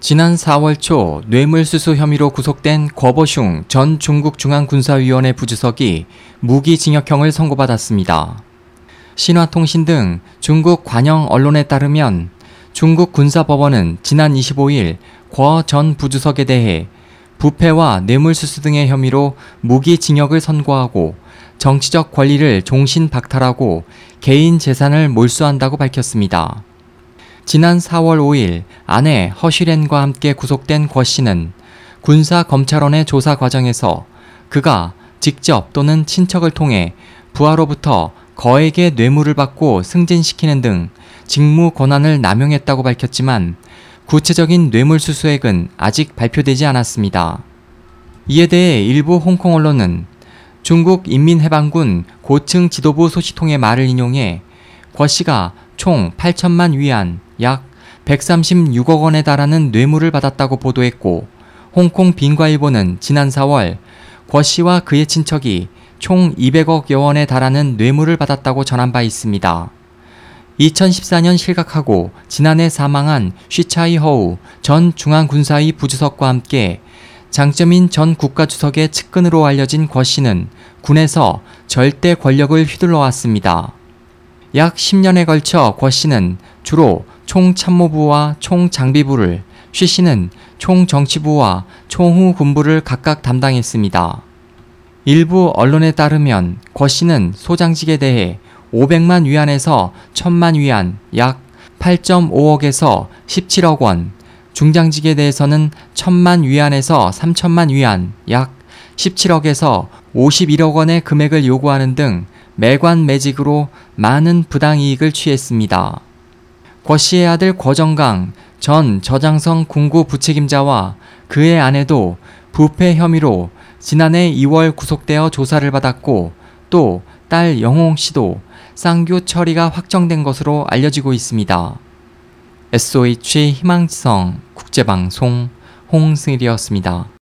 지난 4월 초 뇌물수수 혐의로 구속된 거버슝 전 중국 중앙군사위원회 부주석이 무기징역형을 선고받았습니다. 신화통신 등 중국 관영 언론에 따르면 중국 군사법원은 지난 25일 거 전 부주석에 대해 부패와 뇌물수수 등의 혐의로 무기징역을 선고하고 정치적 권리를 종신 박탈하고 개인 재산을 몰수한다고 밝혔습니다. 지난 4월 5일 아내 허쉬렌과 함께 구속된 권 씨는 군사 검찰원의 조사 과정에서 그가 직접 또는 친척을 통해 부하로부터 거액의 뇌물을 받고 승진시키는 등 직무 권한을 남용했다고 밝혔지만 구체적인 뇌물 수수액은 아직 발표되지 않았습니다. 이에 대해 일부 홍콩 언론은 중국 인민해방군 고층 지도부 소식통의 말을 인용해 권 씨가 총 8천만 위안 약 136억 원에 달하는 뇌물을 받았다고 보도했고 홍콩 빈과일보는 지난 4월 권 씨와 그의 친척이 총 200억여 원에 달하는 뇌물을 받았다고 전한 바 있습니다. 2014년 실각하고 지난해 사망한 쉬차이 허우 전 중앙군사위 부주석과 함께 장점인 전 국가주석의 측근으로 알려진 권 씨는 군에서 절대 권력을 휘둘러 왔습니다. 약 10년에 걸쳐 권 씨는 주로 총참모부와 총장비부를, 쉬 씨는 총정치부와 총후 군부를 각각 담당했습니다. 일부 언론에 따르면 권 씨는 소장직에 대해 500만 위안에서 1000만 위안 약 8.5억에서 17억 원, 중장직에 대해서는 1000만 위안에서 3000만 위안 약 17억에서 51억 원의 금액을 요구하는 등 매관 매직으로 많은 부당 이익을 취했습니다. 권 씨의 아들 권정강 전 저장성 군구 부책임자와 그의 아내도 부패 혐의로 지난해 2월 구속되어 조사를 받았고 또 딸 영홍 씨도 쌍교 처리가 확정된 것으로 알려지고 있습니다. SOH 희망지성 국제방송 홍승일이었습니다.